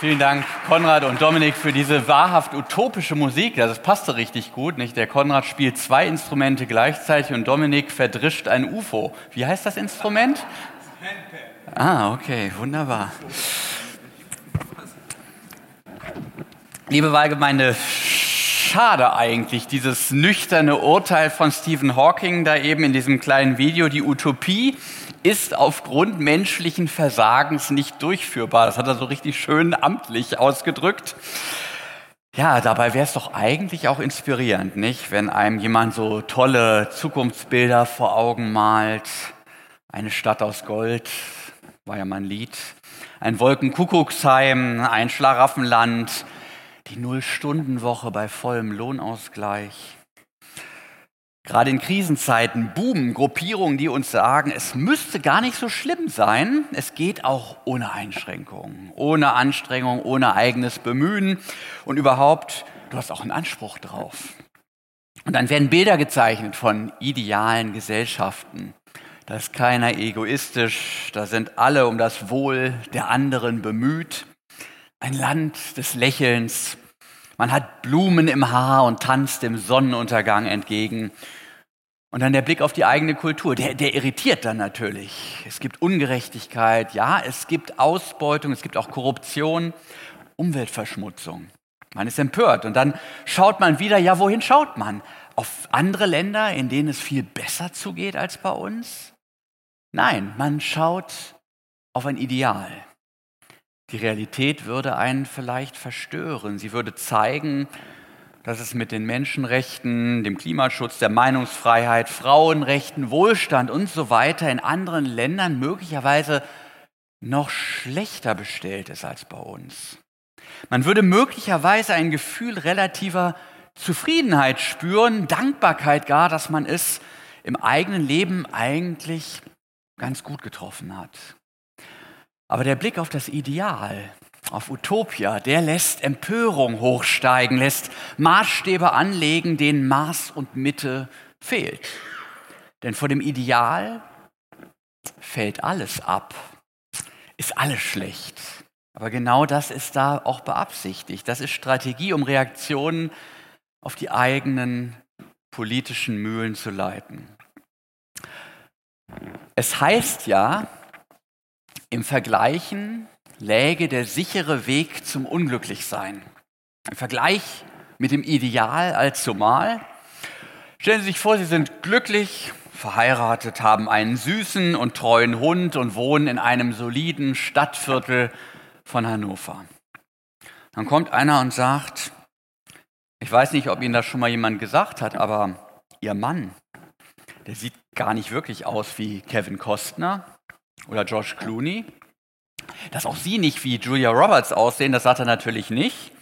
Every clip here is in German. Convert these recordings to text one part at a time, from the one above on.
Vielen Dank, Konrad und Dominik, für diese wahrhaft utopische Musik. Das passte richtig gut, nicht? Der Konrad spielt zwei Instrumente gleichzeitig und Dominik verdrischt ein UFO. Wie heißt das Instrument? Ah, okay, wunderbar. Liebe Wahlgemeinde, schade eigentlich, dieses nüchterne Urteil von Stephen Hawking da eben in diesem kleinen Video, die Utopie ist aufgrund menschlichen Versagens nicht durchführbar. Das hat er so richtig schön amtlich ausgedrückt. Ja, dabei wäre es doch eigentlich auch inspirierend, nicht? Wenn einem jemand so tolle Zukunftsbilder vor Augen malt. Eine Stadt aus Gold, war ja mein Lied. Ein Wolkenkuckucksheim, ein Schlaraffenland, die Null-Stunden-Woche bei vollem Lohnausgleich. Gerade in Krisenzeiten boomen Gruppierungen, die uns sagen, es müsste gar nicht so schlimm sein. Es geht auch ohne Einschränkungen, ohne Anstrengung, ohne eigenes Bemühen und überhaupt, du hast auch einen Anspruch drauf. Und dann werden Bilder gezeichnet von idealen Gesellschaften. Da ist keiner egoistisch, da sind alle um das Wohl der anderen bemüht. Ein Land des Lächelns. Man hat Blumen im Haar und tanzt dem Sonnenuntergang entgegen. Und dann der Blick auf die eigene Kultur, der, der irritiert dann natürlich. Es gibt Ungerechtigkeit, ja, es gibt Ausbeutung, es gibt auch Korruption, Umweltverschmutzung. Man ist empört und dann schaut man wieder, ja, wohin schaut man? Auf andere Länder, in denen es viel besser zugeht als bei uns? Nein, man schaut auf ein Ideal. Die Realität würde einen vielleicht verstören. Sie würde zeigen, dass es mit den Menschenrechten, dem Klimaschutz, der Meinungsfreiheit, Frauenrechten, Wohlstand und so weiter in anderen Ländern möglicherweise noch schlechter bestellt ist als bei uns. Man würde möglicherweise ein Gefühl relativer Zufriedenheit spüren, Dankbarkeit gar, dass man es im eigenen Leben eigentlich ganz gut getroffen hat. Aber der Blick auf das Ideal, auf Utopia, der lässt Empörung hochsteigen, lässt Maßstäbe anlegen, denen Maß und Mitte fehlt. Denn vor dem Ideal fällt alles ab, ist alles schlecht. Aber genau das ist da auch beabsichtigt. Das ist Strategie, um Reaktionen auf die eigenen politischen Mühlen zu leiten. Es heißt ja, im Vergleichen läge der sichere Weg zum Unglücklichsein. Im Vergleich mit dem Ideal als zumal. Stellen Sie sich vor, Sie sind glücklich, verheiratet, haben einen süßen und treuen Hund und wohnen in einem soliden Stadtviertel von Hannover. Dann kommt einer und sagt, ich weiß nicht, ob Ihnen das schon mal jemand gesagt hat, aber Ihr Mann, der sieht gar nicht wirklich aus wie Kevin Costner oder George Clooney. Dass auch sie nicht wie Julia Roberts aussehen, das sagt er natürlich nicht.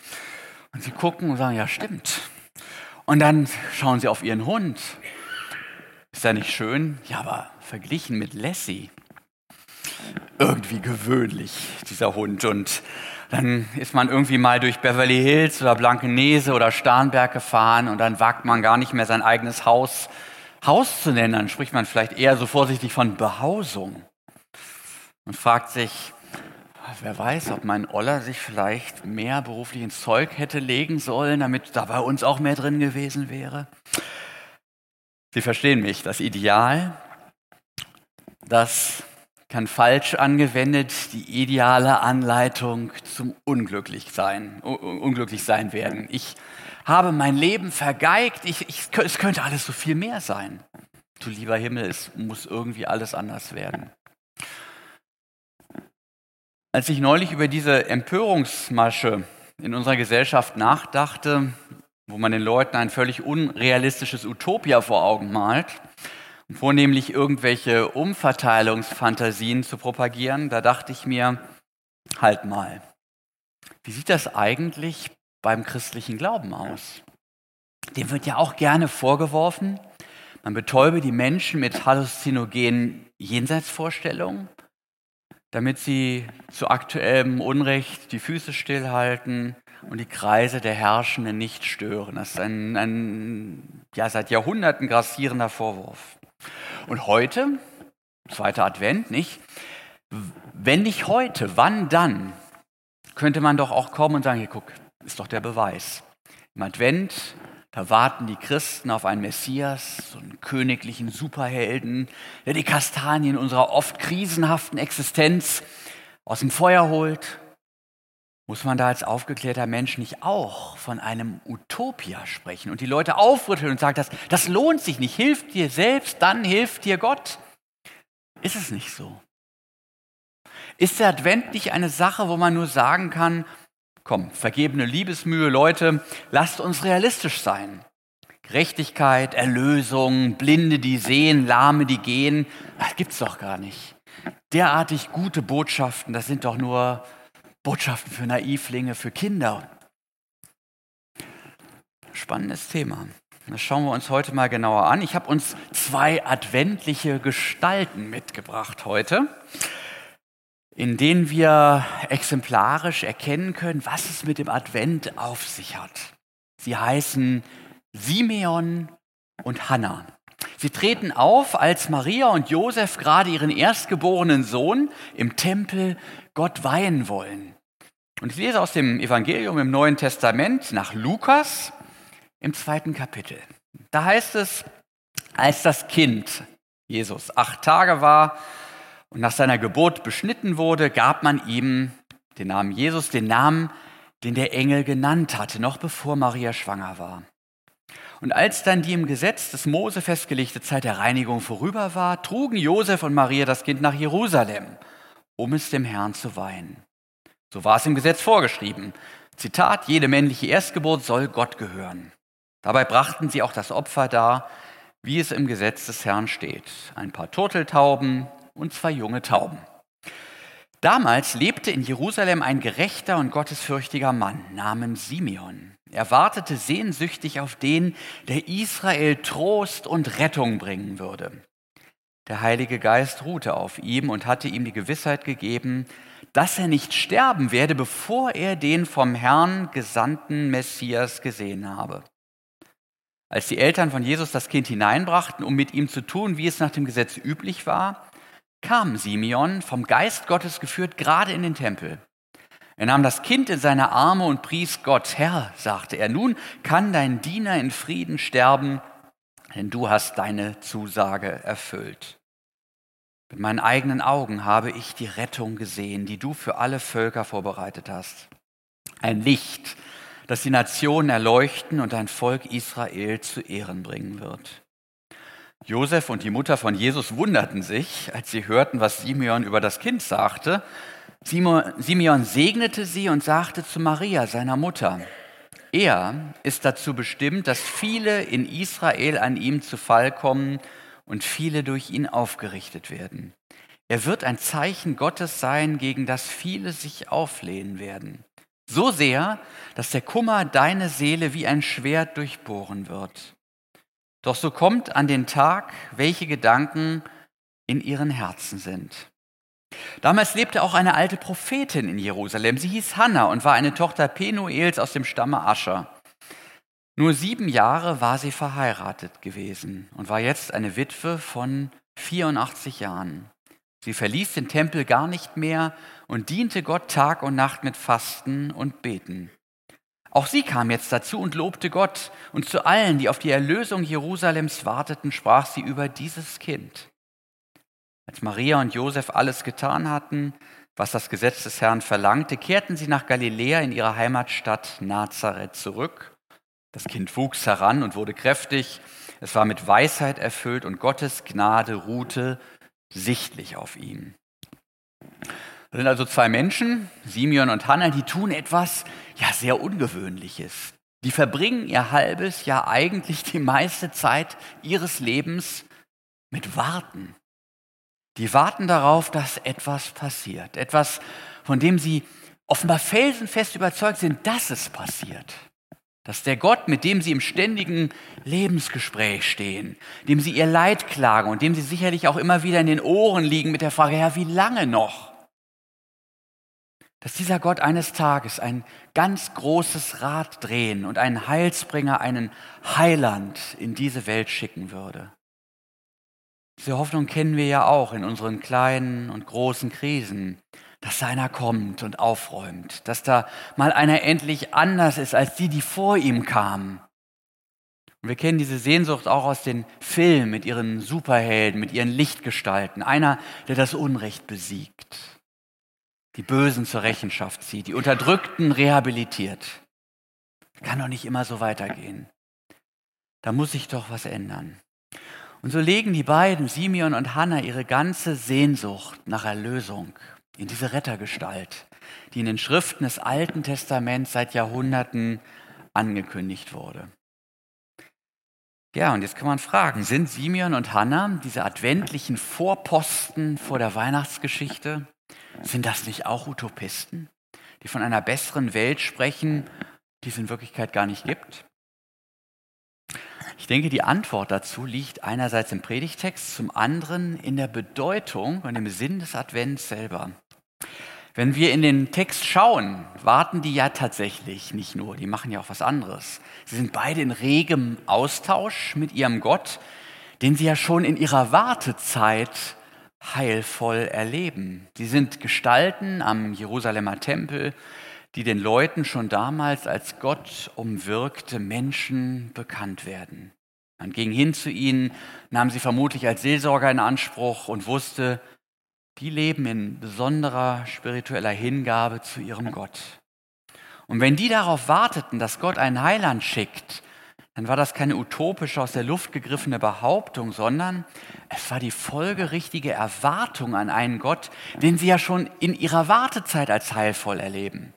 Und sie gucken und sagen, ja stimmt. Und dann schauen sie auf ihren Hund. Ist er nicht schön? Ja, aber verglichen mit Lassie. Irgendwie gewöhnlich, dieser Hund. Und dann ist man irgendwie mal durch Beverly Hills oder Blankenese oder Starnberg gefahren und dann wagt man gar nicht mehr sein eigenes Haus Haus zu nennen. Dann spricht man vielleicht eher so vorsichtig von Behausung und fragt sich, wer weiß, ob mein Oller sich vielleicht mehr beruflich ins Zeug hätte legen sollen, damit da bei uns auch mehr drin gewesen wäre. Sie verstehen mich, das Ideal, das kann falsch angewendet die ideale Anleitung zum Unglücklichsein, Unglücklichsein werden. Ich habe mein Leben vergeigt, ich, ich, es könnte alles so viel mehr sein. Du lieber Himmel, es muss irgendwie alles anders werden. Als ich neulich über diese Empörungsmasche in unserer Gesellschaft nachdachte, wo man den Leuten ein völlig unrealistisches Utopia vor Augen malt, vornehmlich irgendwelche Umverteilungsfantasien zu propagieren, da dachte ich mir, halt mal, wie sieht das eigentlich beim christlichen Glauben aus? Dem wird ja auch gerne vorgeworfen, man betäube die Menschen mit halluzinogenen Jenseitsvorstellungen damit sie zu aktuellem Unrecht die Füße stillhalten und die Kreise der Herrschenden nicht stören. Das ist ein, ein ja, seit Jahrhunderten grassierender Vorwurf. Und heute, zweiter Advent, nicht? Wenn nicht heute, wann dann könnte man doch auch kommen und sagen, hier guck, ist doch der Beweis. Im Advent, da warten die Christen auf einen Messias, so einen königlichen Superhelden, der die Kastanien unserer oft krisenhaften Existenz aus dem Feuer holt. Muss man da als aufgeklärter Mensch nicht auch von einem Utopia sprechen und die Leute aufrütteln und sagen, das, das lohnt sich nicht, hilft dir selbst, dann hilft dir Gott? Ist es nicht so? Ist der Advent nicht eine Sache, wo man nur sagen kann, komm, vergebene Liebesmühe, Leute, lasst uns realistisch sein. Gerechtigkeit, Erlösung, Blinde, die sehen, Lahme, die gehen, das gibt's doch gar nicht. Derartig gute Botschaften, das sind doch nur Botschaften für Naivlinge, für Kinder. Spannendes Thema. Das schauen wir uns heute mal genauer an. Ich habe uns zwei adventliche Gestalten mitgebracht heute in denen wir exemplarisch erkennen können, was es mit dem Advent auf sich hat. Sie heißen Simeon und Hannah. Sie treten auf, als Maria und Josef gerade ihren erstgeborenen Sohn im Tempel Gott weihen wollen. Und ich lese aus dem Evangelium im Neuen Testament nach Lukas im zweiten Kapitel. Da heißt es, als das Kind Jesus acht Tage war, und nach seiner Geburt beschnitten wurde, gab man ihm den Namen Jesus, den Namen, den der Engel genannt hatte, noch bevor Maria schwanger war. Und als dann die im Gesetz des Mose festgelegte Zeit der Reinigung vorüber war, trugen Josef und Maria das Kind nach Jerusalem, um es dem Herrn zu weihen. So war es im Gesetz vorgeschrieben. Zitat, jede männliche Erstgeburt soll Gott gehören. Dabei brachten sie auch das Opfer dar, wie es im Gesetz des Herrn steht. Ein paar Turteltauben, und zwei junge Tauben. Damals lebte in Jerusalem ein gerechter und gottesfürchtiger Mann namens Simeon. Er wartete sehnsüchtig auf den, der Israel Trost und Rettung bringen würde. Der Heilige Geist ruhte auf ihm und hatte ihm die Gewissheit gegeben, dass er nicht sterben werde, bevor er den vom Herrn gesandten Messias gesehen habe. Als die Eltern von Jesus das Kind hineinbrachten, um mit ihm zu tun, wie es nach dem Gesetz üblich war, kam Simeon, vom Geist Gottes geführt, gerade in den Tempel. Er nahm das Kind in seine Arme und pries Gott. Herr, sagte er, nun kann dein Diener in Frieden sterben, denn du hast deine Zusage erfüllt. Mit meinen eigenen Augen habe ich die Rettung gesehen, die du für alle Völker vorbereitet hast. Ein Licht, das die Nationen erleuchten und dein Volk Israel zu Ehren bringen wird. Josef und die Mutter von Jesus wunderten sich, als sie hörten, was Simeon über das Kind sagte. Simeon segnete sie und sagte zu Maria, seiner Mutter, er ist dazu bestimmt, dass viele in Israel an ihm zu Fall kommen und viele durch ihn aufgerichtet werden. Er wird ein Zeichen Gottes sein, gegen das viele sich auflehnen werden. So sehr, dass der Kummer deine Seele wie ein Schwert durchbohren wird. Doch so kommt an den Tag, welche Gedanken in ihren Herzen sind. Damals lebte auch eine alte Prophetin in Jerusalem. Sie hieß Hannah und war eine Tochter Penuels aus dem Stamme Ascher. Nur sieben Jahre war sie verheiratet gewesen und war jetzt eine Witwe von 84 Jahren. Sie verließ den Tempel gar nicht mehr und diente Gott Tag und Nacht mit Fasten und Beten. Auch sie kam jetzt dazu und lobte Gott. Und zu allen, die auf die Erlösung Jerusalems warteten, sprach sie über dieses Kind. Als Maria und Josef alles getan hatten, was das Gesetz des Herrn verlangte, kehrten sie nach Galiläa in ihre Heimatstadt Nazareth zurück. Das Kind wuchs heran und wurde kräftig. Es war mit Weisheit erfüllt und Gottes Gnade ruhte sichtlich auf ihm. Das sind also zwei Menschen, Simeon und Hannah, die tun etwas ja sehr Ungewöhnliches. Die verbringen ihr halbes Jahr eigentlich die meiste Zeit ihres Lebens mit Warten. Die warten darauf, dass etwas passiert. Etwas, von dem sie offenbar felsenfest überzeugt sind, dass es passiert. Dass der Gott, mit dem sie im ständigen Lebensgespräch stehen, dem sie ihr Leid klagen und dem sie sicherlich auch immer wieder in den Ohren liegen mit der Frage, ja, wie lange noch? Dass dieser Gott eines Tages ein ganz großes Rad drehen und einen Heilsbringer, einen Heiland in diese Welt schicken würde. Diese Hoffnung kennen wir ja auch in unseren kleinen und großen Krisen. dass da einer kommt und aufräumt, dass da mal einer endlich anders ist als die, die vor ihm kamen. Und wir kennen diese Sehnsucht auch aus den Filmen mit ihren Superhelden, mit ihren Lichtgestalten. Einer, der das Unrecht besiegt, die Bösen zur Rechenschaft zieht, die Unterdrückten rehabilitiert. Kann doch nicht immer so weitergehen. Da muss sich doch was ändern. Und so legen die beiden, Simeon und Hannah, ihre ganze Sehnsucht nach Erlösung in diese Rettergestalt, die in den Schriften des Alten Testaments seit Jahrhunderten angekündigt wurde. Ja, und jetzt kann man fragen, sind Simeon und Hannah, diese adventlichen Vorposten vor der Weihnachtsgeschichte, sind das nicht auch Utopisten, die von einer besseren Welt sprechen, die es in Wirklichkeit gar nicht gibt? Ich denke, die Antwort dazu liegt einerseits im Predigtext, zum anderen in der Bedeutung und im Sinn des Advents selber. Wenn wir in den Text schauen, warten die ja tatsächlich nicht nur, die machen ja auch was anderes. Sie sind beide in regem Austausch mit ihrem Gott, den sie ja schon in ihrer Wartezeit heilvoll erleben. Sie sind Gestalten am Jerusalemer Tempel, die den Leuten schon damals als Gott umwirkte Menschen bekannt werden. Man ging hin zu ihnen, nahm sie vermutlich als Seelsorger in Anspruch und wusste, die leben in besonderer spiritueller Hingabe zu ihrem Gott. Und wenn die darauf warteten, dass Gott einen Heiland schickt, dann war das keine utopische, aus der Luft gegriffene Behauptung, sondern es war die folgerichtige Erwartung an einen Gott, den sie ja schon in ihrer Wartezeit als heilvoll erleben.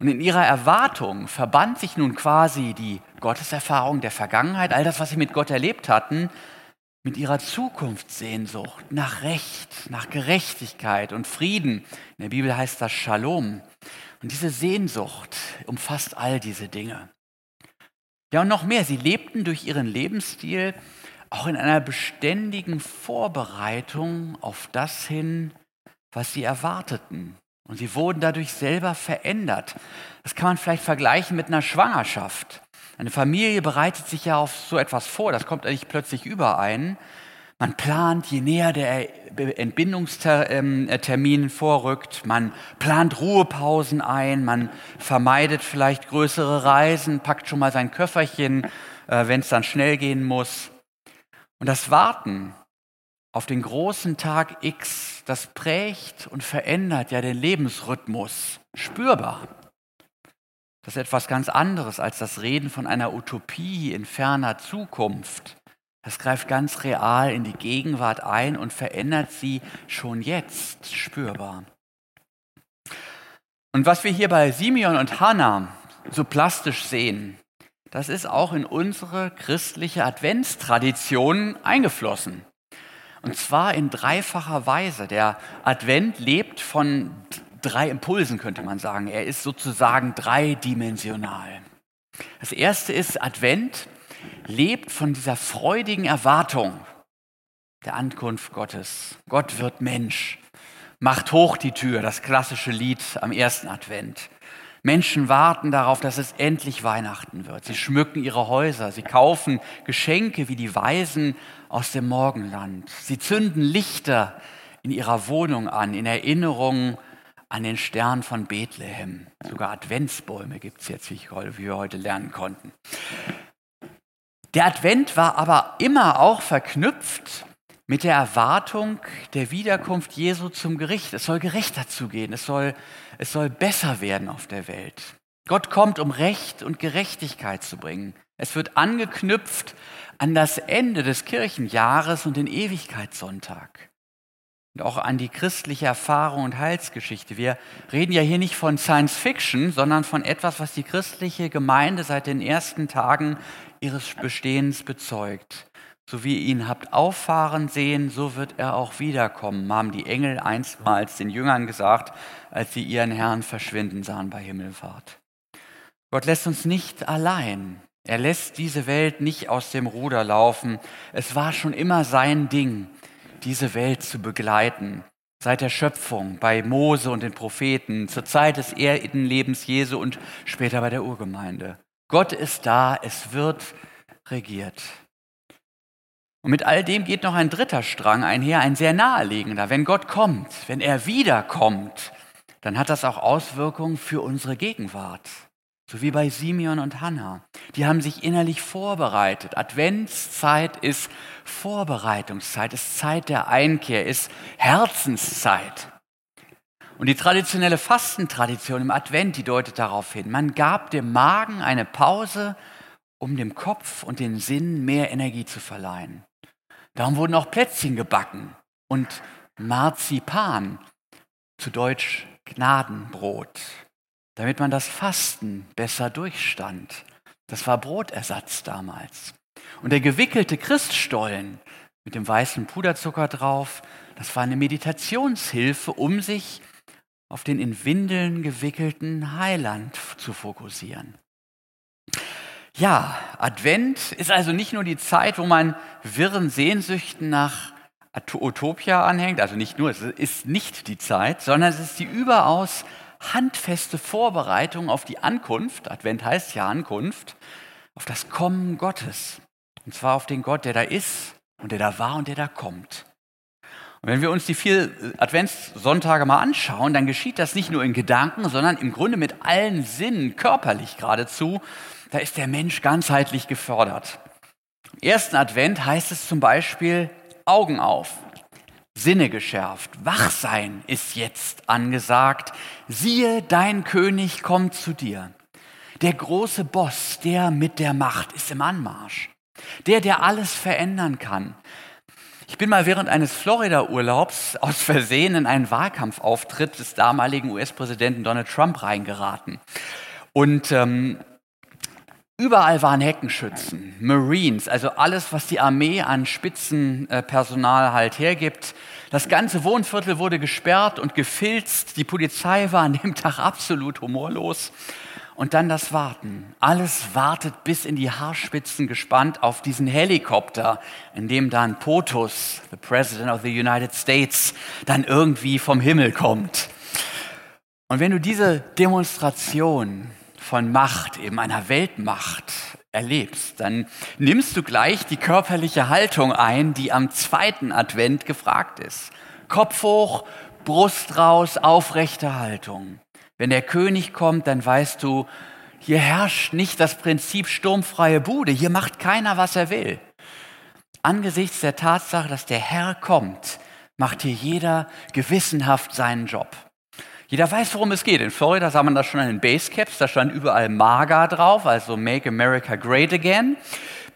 Und in ihrer Erwartung verband sich nun quasi die Gotteserfahrung der Vergangenheit, all das, was sie mit Gott erlebt hatten, mit ihrer Zukunftssehnsucht nach Recht, nach Gerechtigkeit und Frieden. In der Bibel heißt das Shalom. Und diese Sehnsucht umfasst all diese Dinge. Ja, und noch mehr, sie lebten durch ihren Lebensstil auch in einer beständigen Vorbereitung auf das hin, was sie erwarteten, und sie wurden dadurch selber verändert. Das kann man vielleicht vergleichen mit einer Schwangerschaft. Eine Familie bereitet sich ja auf so etwas vor, das kommt eigentlich plötzlich überein. Man plant, je näher der Entbindungstermin vorrückt, man plant Ruhepausen ein, man vermeidet vielleicht größere Reisen, packt schon mal sein Köfferchen, äh, wenn es dann schnell gehen muss. Und das Warten auf den großen Tag X, das prägt und verändert ja den Lebensrhythmus spürbar. Das ist etwas ganz anderes als das Reden von einer Utopie in ferner Zukunft. Das greift ganz real in die Gegenwart ein und verändert sie schon jetzt spürbar. Und was wir hier bei Simeon und Hannah so plastisch sehen, das ist auch in unsere christliche Adventstradition eingeflossen. Und zwar in dreifacher Weise. Der Advent lebt von drei Impulsen, könnte man sagen. Er ist sozusagen dreidimensional. Das erste ist, Advent lebt von dieser freudigen Erwartung der Ankunft Gottes. Gott wird Mensch, macht hoch die Tür, das klassische Lied am ersten Advent. Menschen warten darauf, dass es endlich Weihnachten wird. Sie schmücken ihre Häuser, sie kaufen Geschenke wie die Weisen aus dem Morgenland. Sie zünden Lichter in ihrer Wohnung an, in Erinnerung an den Stern von Bethlehem. Sogar Adventsbäume gibt es jetzt, wie wir heute lernen konnten. Der Advent war aber immer auch verknüpft mit der Erwartung der Wiederkunft Jesu zum Gericht. Es soll gerechter zugehen, es soll, es soll besser werden auf der Welt. Gott kommt, um Recht und Gerechtigkeit zu bringen. Es wird angeknüpft an das Ende des Kirchenjahres und den Ewigkeitssonntag. Und auch an die christliche Erfahrung und Heilsgeschichte. Wir reden ja hier nicht von Science Fiction, sondern von etwas, was die christliche Gemeinde seit den ersten Tagen ihres Bestehens bezeugt. So wie ihr ihn habt auffahren sehen, so wird er auch wiederkommen, haben die Engel einstmals den Jüngern gesagt, als sie ihren Herrn verschwinden sahen bei Himmelfahrt. Gott lässt uns nicht allein. Er lässt diese Welt nicht aus dem Ruder laufen. Es war schon immer sein Ding, diese Welt zu begleiten. Seit der Schöpfung, bei Mose und den Propheten, zur Zeit des Erdenlebens Jesu und später bei der Urgemeinde. Gott ist da, es wird regiert. Und mit all dem geht noch ein dritter Strang einher, ein sehr naheliegender. Wenn Gott kommt, wenn er wiederkommt, dann hat das auch Auswirkungen für unsere Gegenwart. So wie bei Simeon und Hannah. Die haben sich innerlich vorbereitet. Adventszeit ist Vorbereitungszeit, ist Zeit der Einkehr, ist Herzenszeit. Und die traditionelle Fastentradition im Advent, die deutet darauf hin. Man gab dem Magen eine Pause, um dem Kopf und den Sinn mehr Energie zu verleihen. Darum wurden auch Plätzchen gebacken und Marzipan, zu Deutsch Gnadenbrot, damit man das Fasten besser durchstand. Das war Brotersatz damals. Und der gewickelte Christstollen mit dem weißen Puderzucker drauf, das war eine Meditationshilfe, um sich auf den in Windeln gewickelten Heiland zu fokussieren. Ja, Advent ist also nicht nur die Zeit, wo man wirren Sehnsüchten nach Utopia anhängt, also nicht nur, es ist nicht die Zeit, sondern es ist die überaus handfeste Vorbereitung auf die Ankunft, Advent heißt ja Ankunft, auf das Kommen Gottes. Und zwar auf den Gott, der da ist und der da war und der da kommt. Und wenn wir uns die vier Adventssonntage mal anschauen, dann geschieht das nicht nur in Gedanken, sondern im Grunde mit allen Sinnen, körperlich geradezu. Da ist der Mensch ganzheitlich gefördert. Im ersten Advent heißt es zum Beispiel Augen auf, Sinne geschärft, Wachsein ist jetzt angesagt. Siehe, dein König kommt zu dir. Der große Boss, der mit der Macht, ist im Anmarsch. Der, der alles verändern kann. Ich bin mal während eines Florida-Urlaubs aus Versehen in einen Wahlkampfauftritt des damaligen US-Präsidenten Donald Trump reingeraten. Und ähm, überall waren Heckenschützen, Marines, also alles, was die Armee an Spitzenpersonal halt hergibt. Das ganze Wohnviertel wurde gesperrt und gefilzt. Die Polizei war an dem Tag absolut humorlos. Und dann das Warten. Alles wartet bis in die Haarspitzen gespannt auf diesen Helikopter, in dem dann POTUS, the President of the United States, dann irgendwie vom Himmel kommt. Und wenn du diese Demonstration von Macht, eben einer Weltmacht, erlebst, dann nimmst du gleich die körperliche Haltung ein, die am zweiten Advent gefragt ist. Kopf hoch, Brust raus, aufrechte Haltung. Wenn der König kommt, dann weißt du, hier herrscht nicht das Prinzip sturmfreie Bude, hier macht keiner, was er will. Angesichts der Tatsache, dass der Herr kommt, macht hier jeder gewissenhaft seinen Job. Jeder weiß, worum es geht. In Florida sah man das schon an den Basecaps, da stand überall MAGA drauf, also Make America Great Again.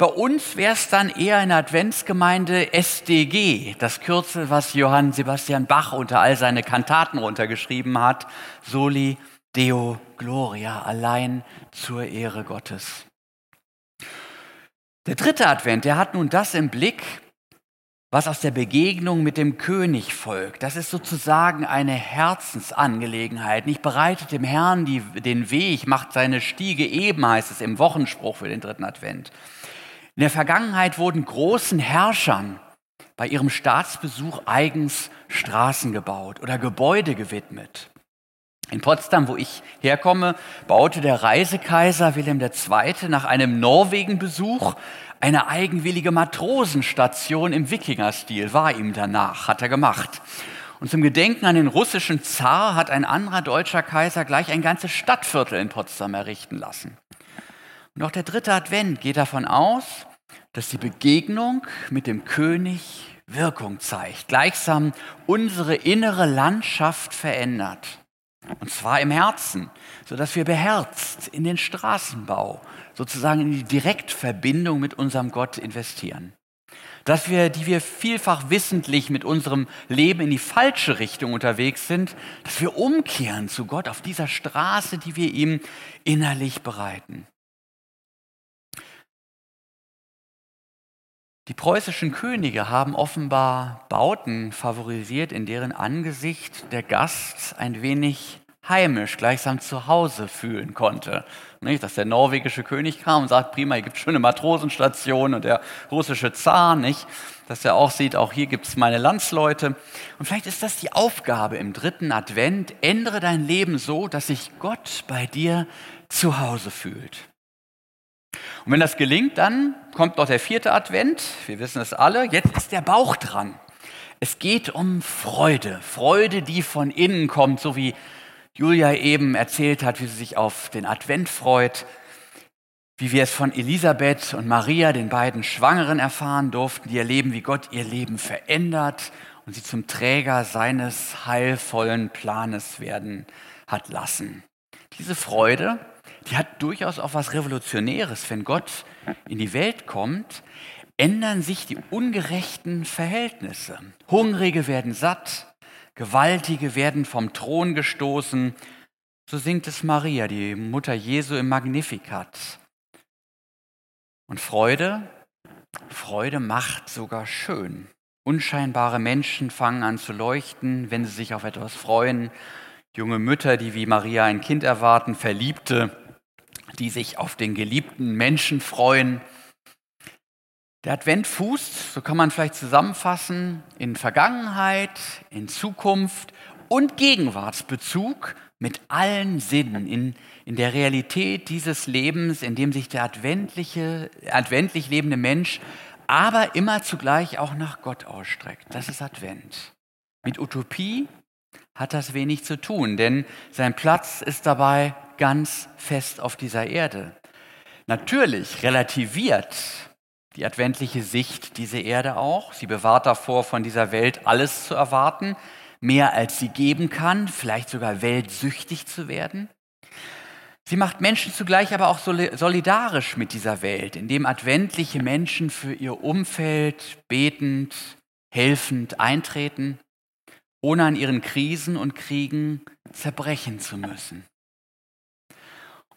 Bei uns wäre es dann eher eine Adventsgemeinde SDG, das Kürzel, was Johann Sebastian Bach unter all seine Kantaten runtergeschrieben hat. Soli Deo Gloria, allein zur Ehre Gottes. Der dritte Advent, der hat nun das im Blick, was aus der Begegnung mit dem König folgt. Das ist sozusagen eine Herzensangelegenheit. Nicht bereitet dem Herrn die, den Weg, macht seine Stiege eben, heißt es im Wochenspruch für den dritten Advent. In der Vergangenheit wurden großen Herrschern bei ihrem Staatsbesuch eigens Straßen gebaut oder Gebäude gewidmet. In Potsdam, wo ich herkomme, baute der Reisekaiser Wilhelm II. nach einem Norwegenbesuch eine eigenwillige Matrosenstation im Wikingerstil. War ihm danach, hat er gemacht. Und zum Gedenken an den russischen Zar hat ein anderer deutscher Kaiser gleich ein ganzes Stadtviertel in Potsdam errichten lassen. Und auch der dritte Advent geht davon aus, dass die Begegnung mit dem König Wirkung zeigt, gleichsam unsere innere Landschaft verändert. Und zwar im Herzen, sodass wir beherzt in den Straßenbau, sozusagen in die Direktverbindung mit unserem Gott investieren. Dass wir, die wir vielfach wissentlich mit unserem Leben in die falsche Richtung unterwegs sind, dass wir umkehren zu Gott auf dieser Straße, die wir ihm innerlich bereiten. Die preußischen Könige haben offenbar Bauten favorisiert, in deren Angesicht der Gast ein wenig heimisch, gleichsam zu Hause fühlen konnte. Nicht, dass der norwegische König kam und sagt, prima, hier gibt es schöne Matrosenstation und der russische Zar, nicht? Dass er auch sieht, auch hier gibt es meine Landsleute. Und vielleicht ist das die Aufgabe im dritten Advent. Ändere dein Leben so, dass sich Gott bei dir zu Hause fühlt. Und wenn das gelingt, dann kommt noch der vierte Advent. Wir wissen es alle. Jetzt ist der Bauch dran. Es geht um Freude. Freude, die von innen kommt, so wie Julia eben erzählt hat, wie sie sich auf den Advent freut, wie wir es von Elisabeth und Maria, den beiden Schwangeren, erfahren durften, die erleben, wie Gott ihr Leben verändert und sie zum Träger seines heilvollen Planes werden hat lassen. Diese Freude, die hat durchaus auch was Revolutionäres. Wenn Gott in die Welt kommt, ändern sich die ungerechten Verhältnisse. Hungrige werden satt, Gewaltige werden vom Thron gestoßen. So singt es Maria, die Mutter Jesu im Magnificat. Und Freude, Freude macht sogar schön. Unscheinbare Menschen fangen an zu leuchten, wenn sie sich auf etwas freuen. Junge Mütter, die wie Maria ein Kind erwarten, Verliebte, die sich auf den geliebten Menschen freuen. Der Advent fußt, so kann man vielleicht zusammenfassen, in Vergangenheit, in Zukunft und Gegenwartsbezug mit allen Sinnen, in, in der Realität dieses Lebens, in dem sich der adventliche, adventlich lebende Mensch aber immer zugleich auch nach Gott ausstreckt. Das ist Advent. Mit Utopie hat das wenig zu tun, denn sein Platz ist dabei ganz fest auf dieser Erde. Natürlich relativiert die adventliche Sicht diese Erde auch. Sie bewahrt davor, von dieser Welt alles zu erwarten, mehr als sie geben kann, vielleicht sogar weltsüchtig zu werden. Sie macht Menschen zugleich aber auch solidarisch mit dieser Welt, indem adventliche Menschen für ihr Umfeld betend, helfend eintreten, ohne an ihren Krisen und Kriegen zerbrechen zu müssen.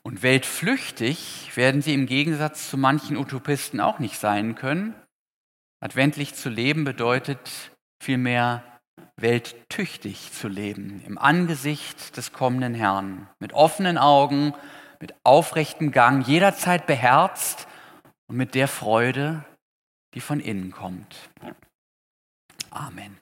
Und weltflüchtig werden sie im Gegensatz zu manchen Utopisten auch nicht sein können. Adventlich zu leben bedeutet vielmehr welttüchtig zu leben, im Angesicht des kommenden Herrn, mit offenen Augen, mit aufrechtem Gang, jederzeit beherzt und mit der Freude, die von innen kommt. Amen.